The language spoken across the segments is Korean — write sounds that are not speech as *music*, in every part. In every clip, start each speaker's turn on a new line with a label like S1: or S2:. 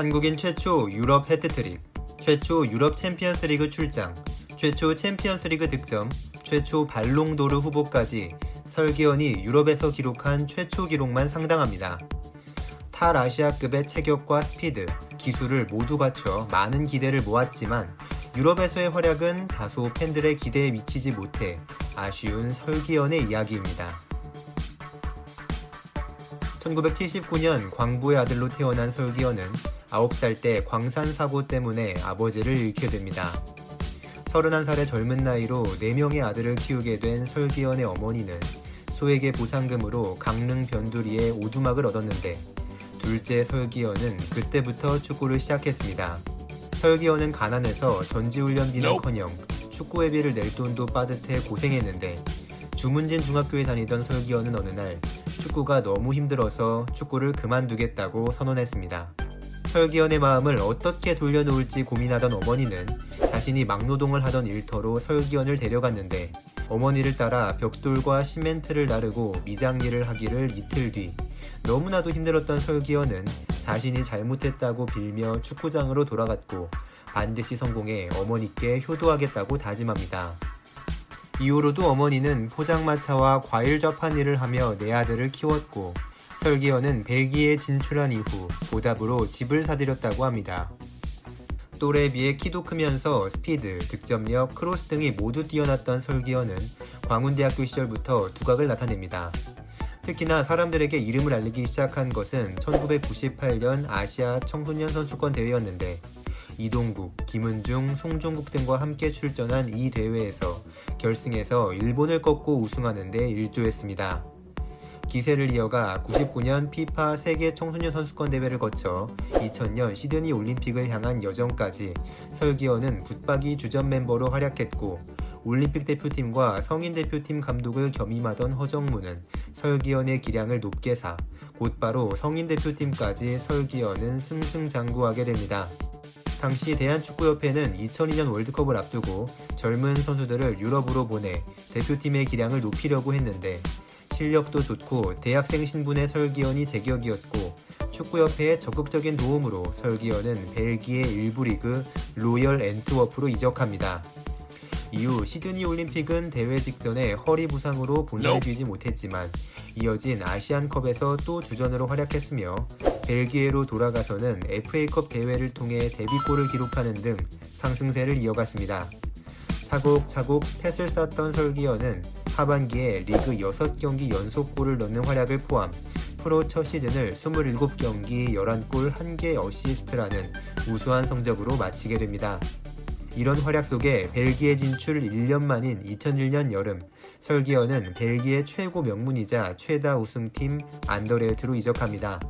S1: 한국인 최초 유럽 해트트릭, 최초 유럽 챔피언스리그 출장, 최초 챔피언스리그 득점, 최초 발롱도르 후보까지 설기현이 유럽에서 기록한 최초 기록만 상당합니다. 탈 아시아급의 체격과 스피드, 기술을 모두 갖춰 많은 기대를 모았지만 유럽에서의 활약은 다소 팬들의 기대에 미치지 못해 아쉬운 설기현의 이야기입니다. 1979년 광부의 아들로 태어난 설기현은 9살 때 광산 사고 때문에 아버지를 잃게 됩니다. 31살의 젊은 나이로 4명의 아들을 키우게 된 설기현의 어머니는 소에게 보상금으로 강릉 변두리에 오두막을 얻었는데 둘째 설기현은 그때부터 축구를 시작했습니다. 설기현은 가난해서 전지훈련비는커녕 축구 회비를 낼 돈도 빠듯해 고생했는데 주문진 중학교에 다니던 설기현은 어느 날 축구가 너무 힘들어서 축구를 그만두겠다고 선언했습니다. 설기현의 마음을 어떻게 돌려놓을지 고민하던 어머니는 자신이 막노동을 하던 일터로 설기현을 데려갔는데 어머니를 따라 벽돌과 시멘트를 나르고 미장일을 하기를 이틀 뒤 너무나도 힘들었던 설기현은 자신이 잘못했다고 빌며 축구장으로 돌아갔고 반드시 성공해 어머니께 효도하겠다고 다짐합니다. 이후로도 어머니는 포장마차와 과일 좌판 일을 하며 네 아들을 키웠고 설기현은 벨기에 진출한 이후 보답으로 집을 사들였다고 합니다. 또래에 비해 키도 크면서 스피드, 득점력, 크로스 등이 모두 뛰어났던 설기현은 광운대학교 시절부터 두각을 나타냅니다. 특히나 사람들에게 이름을 알리기 시작한 것은 1998년 아시아 청소년 선수권 대회였는데 이동국, 김은중, 송종국 등과 함께 출전한 이 대회에서 결승에서 일본을 꺾고 우승하는데 일조했습니다. 기세를 이어가 99년 피파 세계 청소년 선수권 대회를 거쳐 2000년 시드니 올림픽을 향한 여정까지 설기현은 붙박이 주전 멤버로 활약했고 올림픽 대표팀과 성인 대표팀 감독을 겸임하던 허정무는 설기현의 기량을 높게 사 곧바로 성인 대표팀까지 설기현은 승승장구하게 됩니다. 당시 대한축구협회는 2002년 월드컵을 앞두고 젊은 선수들을 유럽으로 보내 대표팀의 기량을 높이려고 했는데 실력도 좋고 대학생 신분의 설기현이 제격이었고 축구협회의 적극적인 도움으로 설기현은 벨기에 일부 리그 로열 엔트워프로 이적합니다. 이후 시드니 올림픽은 대회 직전에 허리 부상으로 본선에 뛰지 못했지만 이어진 아시안컵에서 또 주전으로 활약했으며 벨기에로 돌아가서는 FA컵 대회를 통해 데뷔골을 기록하는 등 상승세를 이어갔습니다. 차곡차곡 스탯을 쌓던 설기현은 하반기에 리그 6경기 연속골을 넣는 활약을 포함 프로 첫 시즌을 27경기 11골 1개 어시스트라는 우수한 성적으로 마치게 됩니다. 이런 활약 속에 벨기에 진출 1년 만인 2001년 여름 설기현은 벨기에 최고 명문이자 최다 우승팀 안더레흐트로 이적합니다.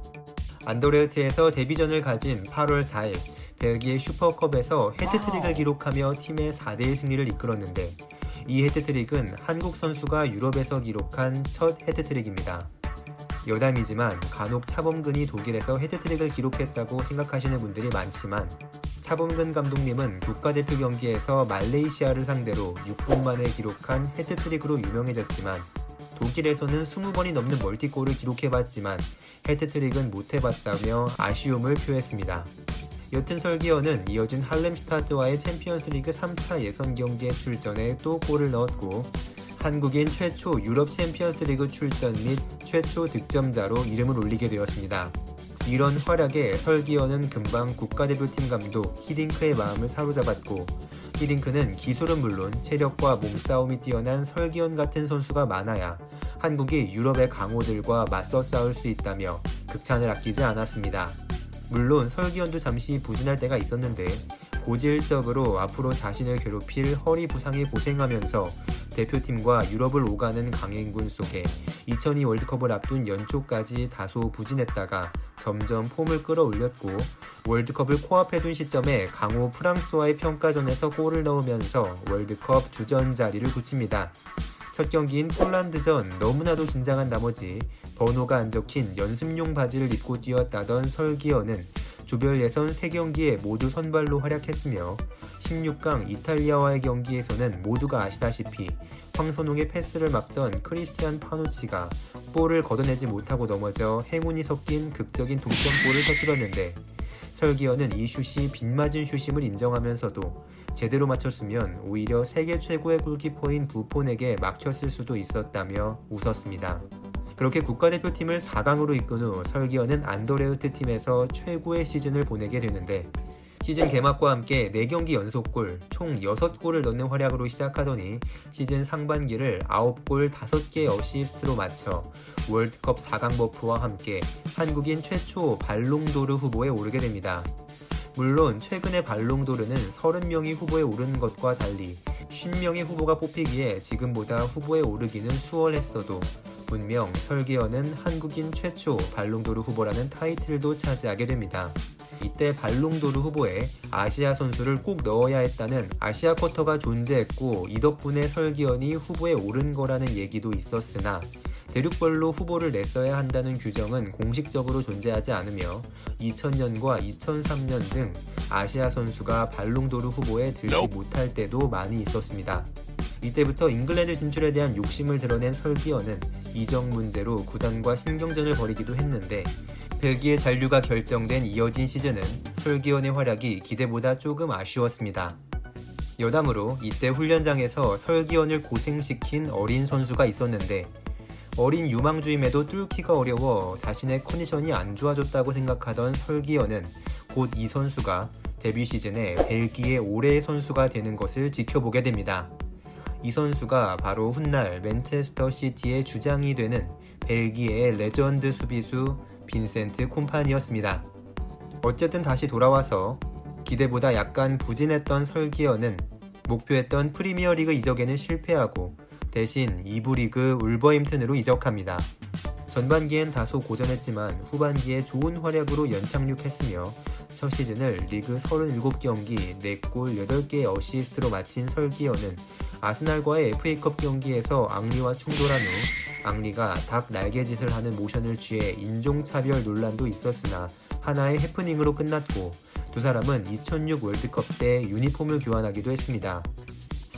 S1: 안더레흐트에서 데뷔전을 가진 8월 4일 벨기에 슈퍼컵에서 헤트트릭을 기록하며 팀의 4대1 승리를 이끌었는데 이 헤트트릭은 한국 선수가 유럽에서 기록한 첫 헤트트릭입니다. 여담이지만 간혹 차범근이 독일에서 헤트트릭을 기록했다고 생각하시는 분들이 많지만 차범근 감독님은 국가대표 경기에서 말레이시아를 상대로 6분 만에 기록한 헤트트릭으로 유명해졌지만 독일에서는 20번이 넘는 멀티골을 기록해봤지만 헤트트릭은 못해봤다며 아쉬움을 표했습니다. 여튼 설기현은 이어진 할렘스타트와의 챔피언스리그 3차 예선 경기에 출전해 또 골을 넣었고 한국인 최초 유럽 챔피언스리그 출전 및 최초 득점자로 이름을 올리게 되었습니다. 이런 활약에 설기현은 금방 국가대표팀 감독 히딩크의 마음을 사로잡았고 히딩크는 기술은 물론 체력과 몸싸움이 뛰어난 설기현 같은 선수가 많아야 한국이 유럽의 강호들과 맞서 싸울 수 있다며 극찬을 아끼지 않았습니다. 물론 설기현도 잠시 부진할 때가 있었는데 고질적으로 앞으로 자신을 괴롭힐 허리 부상에 고생하면서 대표팀과 유럽을 오가는 강행군 속에 2002 월드컵을 앞둔 연초까지 다소 부진했다가 점점 폼을 끌어올렸고 월드컵을 코앞에 둔 시점에 강호 프랑스와의 평가전에서 골을 넣으면서 월드컵 주전 자리를 굳힙니다. 첫 경기인 폴란드전 너무나도 긴장한 나머지 번호가 안 적힌 연습용 바지를 입고 뛰었다던 설기현은 조별 예선 3경기에 모두 선발로 활약했으며 16강 이탈리아와의 경기에서는 모두가 아시다시피 황선홍의 패스를 막던 크리스티안 파노치가 볼을 걷어내지 못하고 넘어져 행운이 섞인 극적인 동점골을 터뜨렸는데 설기현은 이 슛이 빗맞은 슛임을 인정하면서도 제대로 맞췄으면 오히려 세계 최고의 골키퍼인 부폰에게 막혔을 수도 있었다며 웃었습니다. 그렇게 국가대표팀을 4강으로 이끈 후 설기현은 안도레우트 팀에서 최고의 시즌을 보내게 되는데 시즌 개막과 함께 4경기 연속골, 총 6골을 넣는 활약으로 시작하더니 시즌 상반기를 9골 5개 어시스트로 마쳐 월드컵 4강 버프와 함께 한국인 최초 발롱도르 후보에 오르게 됩니다. 물론 최근의 발롱도르는 30명이 후보에 오른 것과 달리 50명의 후보가 뽑히기에 지금보다 후보에 오르기는 수월했어도 분명 설계어는 한국인 최초 발롱도르 후보라는 타이틀도 차지하게 됩니다. 이때 발롱도르 후보에 아시아 선수를 꼭 넣어야 했다는 아시아 쿼터가 존재했고 이 덕분에 설기현이 후보에 오른 거라는 얘기도 있었으나 대륙별로 후보를 냈어야 한다는 규정은 공식적으로 존재하지 않으며 2000년과 2003년 등 아시아 선수가 발롱도르 후보에 들지 못할 때도 많이 있었습니다. 이때부터 잉글랜드 진출에 대한 욕심을 드러낸 설기현은 이적 문제로 구단과 신경전을 벌이기도 했는데 벨기에 잔류가 결정된 이어진 시즌은 설기현의 활약이 기대보다 조금 아쉬웠습니다. 여담으로 이때 훈련장에서 설기현을 고생시킨 어린 선수가 있었는데 어린 유망주임에도 뚫기가 어려워 자신의 컨디션이 안 좋아졌다고 생각하던 설기현은 곧 이 선수가 데뷔 시즌에 벨기에 올해의 선수가 되는 것을 지켜보게 됩니다. 이 선수가 바로 훗날 맨체스터 시티의 주장이 되는 벨기에의 레전드 수비수 빈센트 콤파니였습니다. 어쨌든 다시 돌아와서 기대보다 약간 부진했던 설기현은 목표했던 프리미어리그 이적에는 실패하고 대신 2부 리그 울버햄튼으로 이적합니다. 전반기엔 다소 고전했지만 후반기에 좋은 활약으로 연착륙했으며 첫 시즌을 리그 37경기 4골 8개 어시스트로 마친 설기어는 아스날과의 FA컵 경기에서 앙리와 충돌한 후 앙리가 닭 날개짓을 하는 모션을 취해 인종차별 논란도 있었으나 하나의 해프닝으로 끝났고 두 사람은 2006 월드컵 때 유니폼을 교환하기도 했습니다.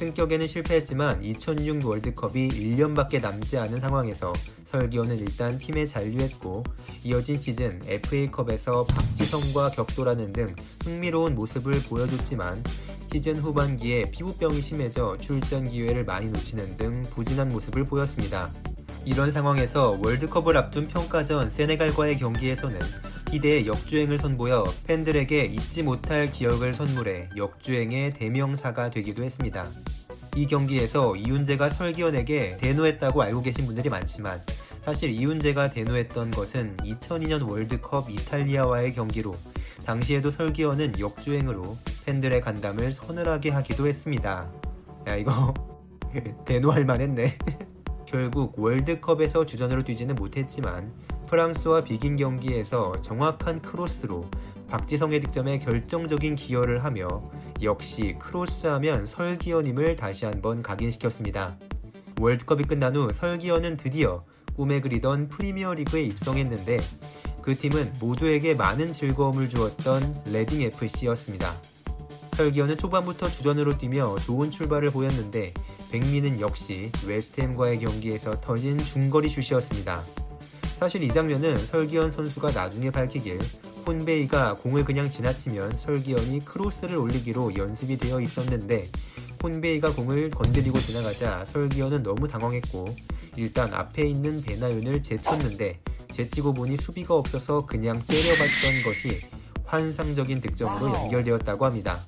S1: 승격에는 실패했지만 2006 월드컵이 1년밖에 남지 않은 상황에서 설기호는 일단 팀에 잔류했고 이어진 시즌 FA컵에서 박지성과 격돌하는 등 흥미로운 모습을 보여줬지만 시즌 후반기에 피부병이 심해져 출전 기회를 많이 놓치는 등 부진한 모습을 보였습니다. 이런 상황에서 월드컵을 앞둔 평가전 세네갈과의 경기에서는 희대의 역주행을 선보여 팬들에게 잊지 못할 기억을 선물해 역주행의 대명사가 되기도 했습니다. 이 경기에서 이훈재가 설기현에게 대노했다고 알고 계신 분들이 많지만 사실 이훈재가 대노했던 것은 2002년 월드컵 이탈리아와의 경기로 당시에도 설기현은 역주행으로 팬들의 간담을 서늘하게 하기도 했습니다. 야 이거 *laughs* 대노할 만했네. *laughs* 결국 월드컵에서 주전으로 뛰지는 못했지만 프랑스와 비긴 경기에서 정확한 크로스로 박지성의 득점에 결정적인 기여를 하며 역시 크로스하면 설기현임을 다시 한번 각인시켰습니다. 월드컵이 끝난 후 설기현은 드디어 꿈에 그리던 프리미어리그에 입성했는데 그 팀은 모두에게 많은 즐거움을 주었던 레딩 FC였습니다. 설기현은 초반부터 주전으로 뛰며 좋은 출발을 보였는데 백미는 역시 웨스트햄과의 경기에서 터진 중거리 슛이었습니다. 사실 이 장면은 설기현 선수가 나중에 밝히길 콘베이가 공을 그냥 지나치면 설기현이 크로스를 올리기로 연습이 되어 있었는데 콘베이가 공을 건드리고 지나가자 설기현은 너무 당황했고 일단 앞에 있는 베나윤을 제쳤는데 제치고 보니 수비가 없어서 그냥 때려봤던 것이 환상적인 득점으로 연결되었다고 합니다.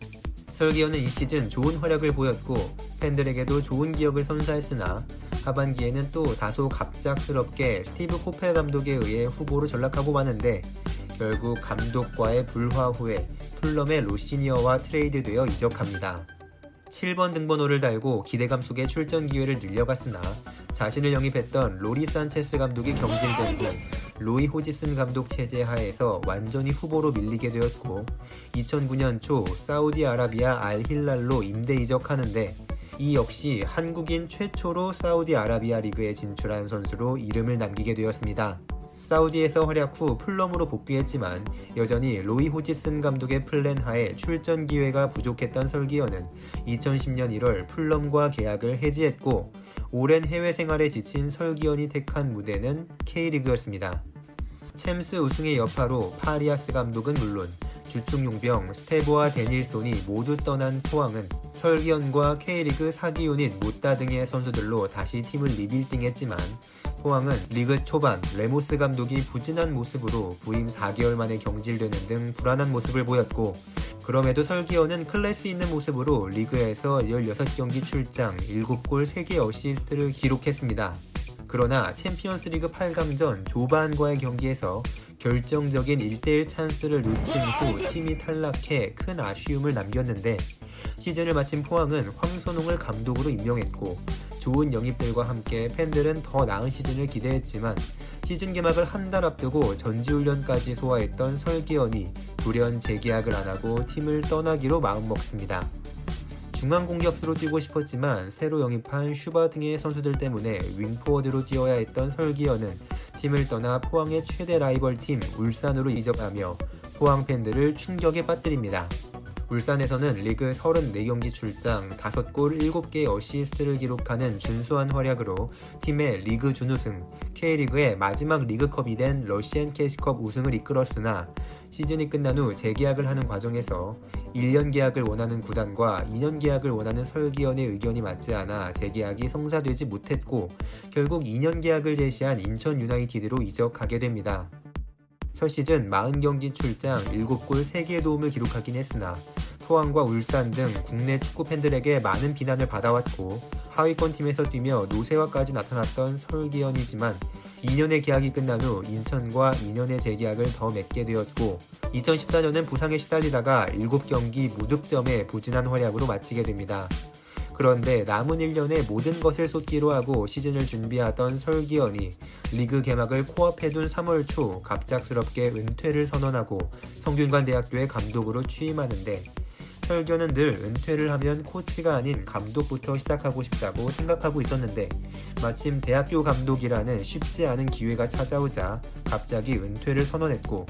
S1: 설기현은 이 시즌 좋은 활약을 보였고 팬들에게도 좋은 기억을 선사했으나 하반기에는 또 다소 갑작스럽게 스티브 코펠 감독에 의해 후보로 전락하고 마는데 결국 감독과의 불화 후에 풀럼의 로시니어와 트레이드되어 이적합니다. 7번 등번호를 달고 기대감 속에 출전 기회를 늘려갔으나 자신을 영입했던 로리 산체스 감독이 경질된 후 로이 호지슨 감독 체제 하에서 완전히 후보로 밀리게 되었고 2009년 초 사우디아라비아 알힐랄로 임대 이적하는데 이 역시 한국인 최초로 사우디아라비아 리그에 진출한 선수로 이름을 남기게 되었습니다. 사우디에서 활약 후 풀럼으로 복귀했지만 여전히 로이 호지슨 감독의 플랜 하에 출전 기회가 부족했던 설기현은 2010년 1월 풀럼과 계약을 해지했고 오랜 해외 생활에 지친 설기현이 택한 무대는 K리그였습니다. 챔스 우승의 여파로 파리아스 감독은 물론 주축 용병 스테보와 데닐손이 모두 떠난 포항은 설기현과 K리그 사기 유닛 모따 등의 선수들로 다시 팀을 리빌딩했지만 포항은 리그 초반 레모스 감독이 부진한 모습으로 부임 4개월 만에 경질되는 등 불안한 모습을 보였고 그럼에도 설기현은 클래스 있는 모습으로 리그에서 16경기 출장 7골 3개 어시스트를 기록했습니다. 그러나 챔피언스 리그 8강전 조바한과의 경기에서 결정적인 1대1 찬스를 놓친 후 팀이 탈락해 큰 아쉬움을 남겼는데 시즌을 마친 포항은 황선홍을 감독으로 임명했고 좋은 영입들과 함께 팬들은 더 나은 시즌을 기대했지만 시즌 개막을 한 달 앞두고 전지훈련까지 소화했던 설기현이 돌연 재계약을 안 하고 팀을 떠나기로 마음먹습니다. 중앙 공격수로 뛰고 싶었지만 새로 영입한 슈바 등의 선수들 때문에 윙포워드로 뛰어야 했던 설기현은 팀을 떠나 포항의 최대 라이벌 팀 울산으로 이적하며 포항 팬들을 충격에 빠뜨립니다. 울산에서는 리그 34경기 출장 5골 7개 어시스트를 기록하는 준수한 활약으로 팀의 리그 준우승, K리그의 마지막 리그컵이 된 러시앤캐시컵 우승을 이끌었으나 시즌이 끝난 후 재계약을 하는 과정에서 1년 계약을 원하는 구단과 2년 계약을 원하는 설기현의 의견이 맞지 않아 재계약이 성사되지 못했고 결국 2년 계약을 제시한 인천 유나이티드로 이적하게 됩니다. 첫 시즌 40경기 출장 7골 3개의 도움을 기록하긴 했으나 포항과 울산 등 국내 축구 팬들에게 많은 비난을 받아왔고 하위권 팀에서 뛰며 노세화까지 나타났던 설기현이지만 2년의 계약이 끝난 후 인천과 2년의 재계약을 더 맺게 되었고 2014년은 부상에 시달리다가 7경기 무득점에 부진한 활약으로 마치게 됩니다. 그런데 남은 1년에 모든 것을 쏟기로 하고 시즌을 준비하던 설기현이 리그 개막을 코앞에 둔 3월 초 갑작스럽게 은퇴를 선언하고 성균관 대학교의 감독으로 취임하는데 설교는 늘 은퇴를 하면 코치가 아닌 감독부터 시작하고 싶다고 생각하고 있었는데 마침 대학교 감독이라는 쉽지 않은 기회가 찾아오자 갑자기 은퇴를 선언했고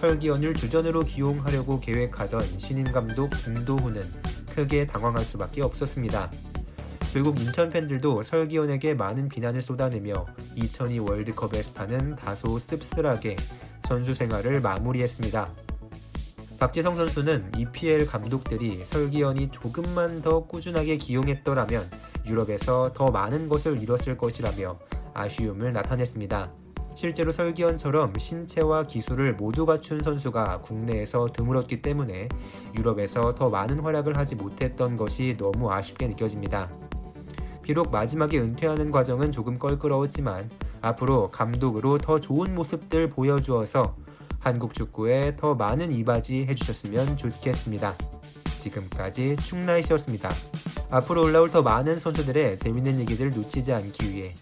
S1: 설기현을 주전으로 기용하려고 계획하던 신인 감독 김도훈은 크게 당황할 수밖에 없었습니다. 결국 인천 팬들도 설기현에게 많은 비난을 쏟아내며 2002 월드컵의 스타는 다소 씁쓸하게 선수 생활을 마무리했습니다. 박지성 선수는 EPL 감독들이 설기현이 조금만 더 꾸준하게 기용했더라면 유럽에서 더 많은 것을 이뤘을 것이라며 아쉬움을 나타냈습니다. 실제로 설기현처럼 신체와 기술을 모두 갖춘 선수가 국내에서 드물었기 때문에 유럽에서 더 많은 활약을 하지 못했던 것이 너무 아쉽게 느껴집니다. 비록 마지막에 은퇴하는 과정은 조금 껄끄러웠지만 앞으로 감독으로 더 좋은 모습들 보여주어서 한국 축구에 더 많은 이바지 해주셨으면 좋겠습니다. 지금까지 충나이시였습니다. 앞으로 올라올 더 많은 선수들의 재밌는 얘기들 놓치지 않기 위해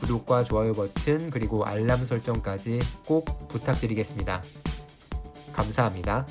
S1: 구독과 좋아요 버튼 그리고 알람 설정까지 꼭 부탁드리겠습니다. 감사합니다.